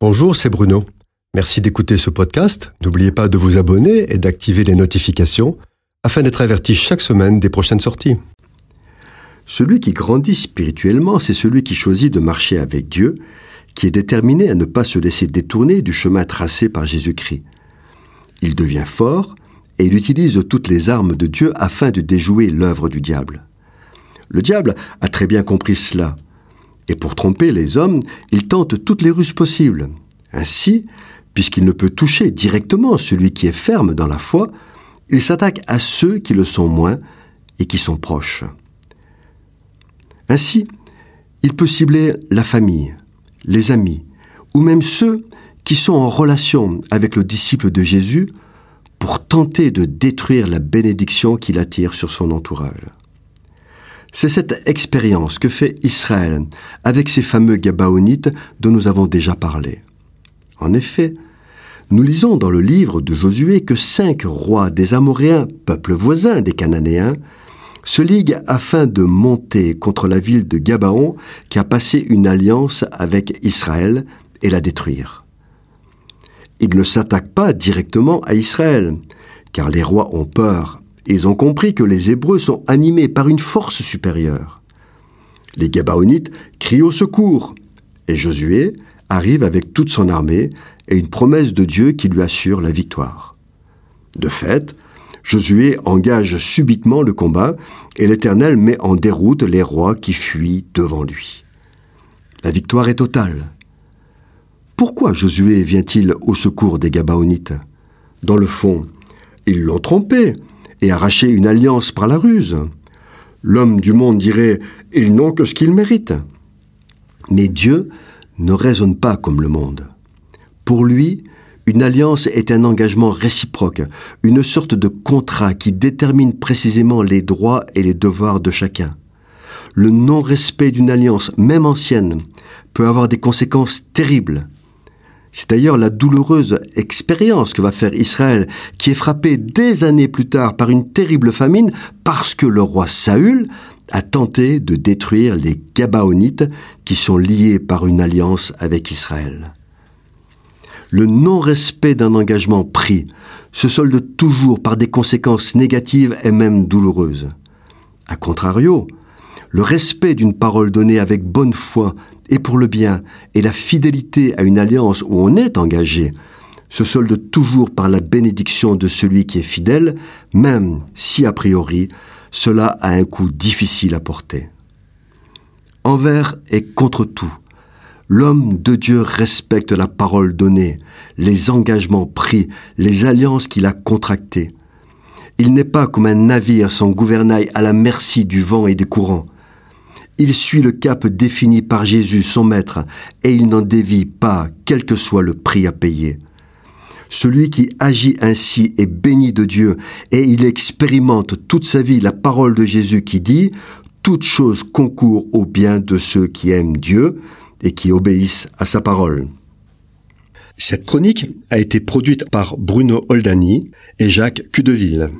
Bonjour, c'est Bruno. Merci d'écouter ce podcast. N'oubliez pas de vous abonner et d'activer les notifications afin d'être averti chaque semaine des prochaines sorties. Celui qui grandit spirituellement, c'est celui qui choisit de marcher avec Dieu, qui est déterminé à ne pas se laisser détourner du chemin tracé par Jésus-Christ. Il devient fort et il utilise toutes les armes de Dieu afin de déjouer l'œuvre du diable. Le diable a très bien compris cela. Et pour tromper les hommes, il tente toutes les ruses possibles. Ainsi, puisqu'il ne peut toucher directement celui qui est ferme dans la foi, il s'attaque à ceux qui le sont moins et qui sont proches. Ainsi, il peut cibler la famille, les amis, ou même ceux qui sont en relation avec le disciple de Jésus pour tenter de détruire la bénédiction qu'il attire sur son entourage. C'est cette expérience que fait Israël avec ces fameux Gabaonites dont nous avons déjà parlé. En effet, nous lisons dans le livre de Josué que cinq rois des Amoréens, peuple voisin des Cananéens, se liguent afin de monter contre la ville de Gabaon qui a passé une alliance avec Israël et la détruire. Ils ne s'attaquent pas directement à Israël, car les rois ont peur ils ont compris que les Hébreux sont animés par une force supérieure. Les Gabaonites crient au secours, et Josué arrive avec toute son armée et une promesse de Dieu qui lui assure la victoire. De fait, Josué engage subitement le combat et l'Éternel met en déroute les rois qui fuient devant lui. La victoire est totale. Pourquoi Josué vient-il au secours des Gabaonites? Dans le fond, ils l'ont trompé et arracher une alliance par la ruse. L'homme du monde dirait Ils n'ont que ce qu'ils méritent. Mais Dieu ne raisonne pas comme le monde. Pour lui, une alliance est un engagement réciproque, une sorte de contrat qui détermine précisément les droits et les devoirs de chacun. Le non-respect d'une alliance, même ancienne, peut avoir des conséquences terribles. C'est d'ailleurs la douloureuse expérience que va faire Israël, qui est frappé des années plus tard par une terrible famine parce que le roi Saül a tenté de détruire les Gabaonites qui sont liés par une alliance avec Israël. Le non-respect d'un engagement pris se solde toujours par des conséquences négatives et même douloureuses. A contrario, le respect d'une parole donnée avec bonne foi et pour le bien et la fidélité à une alliance où on est engagé se solde toujours par la bénédiction de celui qui est fidèle, même si a priori cela a un coût difficile à porter. Envers et contre tout, l'homme de Dieu respecte la parole donnée, les engagements pris, les alliances qu'il a contractées. Il n'est pas comme un navire sans gouvernail à la merci du vent et des courants. Il suit le cap défini par Jésus, son Maître, et il n'en dévie pas, quel que soit le prix à payer. Celui qui agit ainsi est béni de Dieu, et il expérimente toute sa vie la parole de Jésus qui dit Toute chose concourt au bien de ceux qui aiment Dieu et qui obéissent à sa parole. Cette chronique a été produite par Bruno Oldani et Jacques Cudeville.